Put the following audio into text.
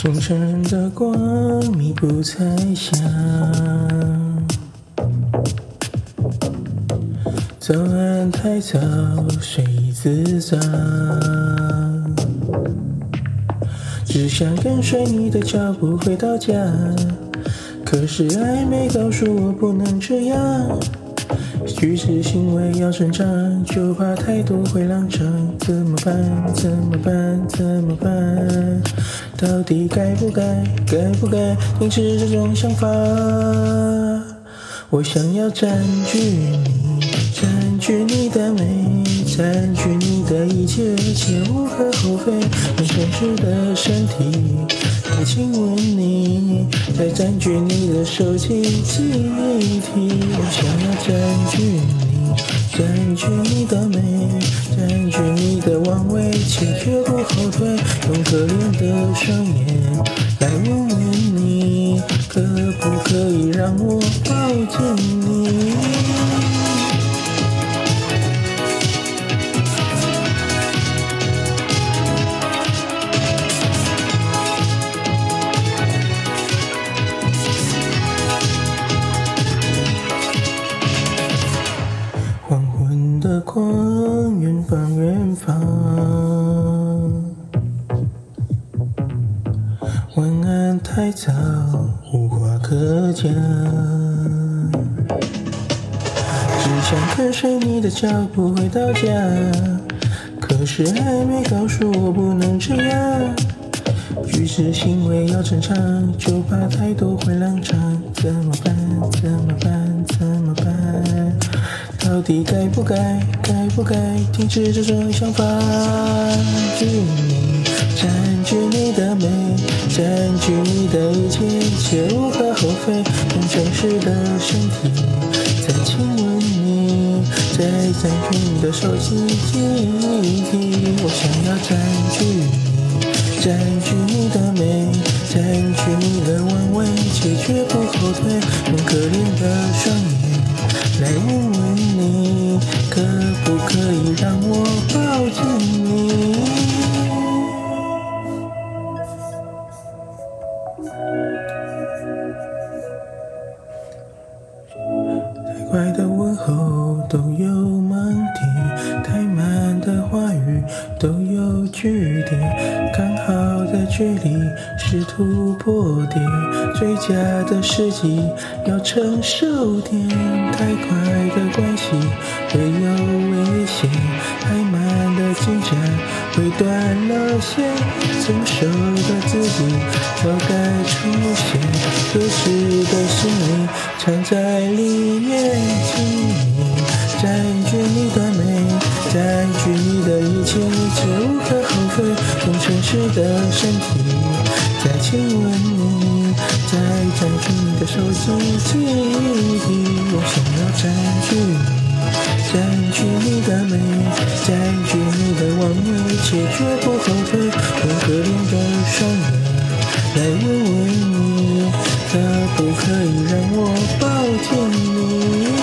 清晨的光弥不猜想，早安太早，睡意自长，只想跟随你的脚步回到家，可是暧昧告诉我不能这样。举止行为要成长，就怕态度会浪长。怎么办？怎么办？怎么办？到底该不该？该不该停止这种想法？我想要占据你，占据你的美，占据你的一切，且无可厚非。用诚实的身体来亲吻你，再占据你的手机记忆体。我想要占据你，占据你的美，占据你的王位，且绝不后退。用可怜的双眼来问问你，可不可以让我抱紧你？晚安太早，无话可讲。只想跟随你的脚步回到家，可是暧昧告诉我不能这样。举止行为要正常，就怕太多会冷场。怎么办？怎么办？怎么办？到底该不该？该不该停止这种想法？占据你，占据你的美，占据你的一切，且无可厚非。用诚实的身体再亲吻你，再占据你的手机记忆体。我想要占据你，占据你的美，占据你的完美，且绝不后退。用可怜的双眼来问太快的问候都有盲点，太慢的话语都有句点，距离试图破点，最佳的时机要成熟点，太快的关系会有危险，太慢的进展会断了线，成熟的自己早该出现，合适的心理藏在里面，亲你，占据你的，占据你的一切，且无可厚非，用诚实的身体再亲吻你，再占据你的手机记忆，我想要占据你。占据你的美，占据你的完美，且绝不后退。用可怜的双眼来问问你，可不可以让我抱紧你？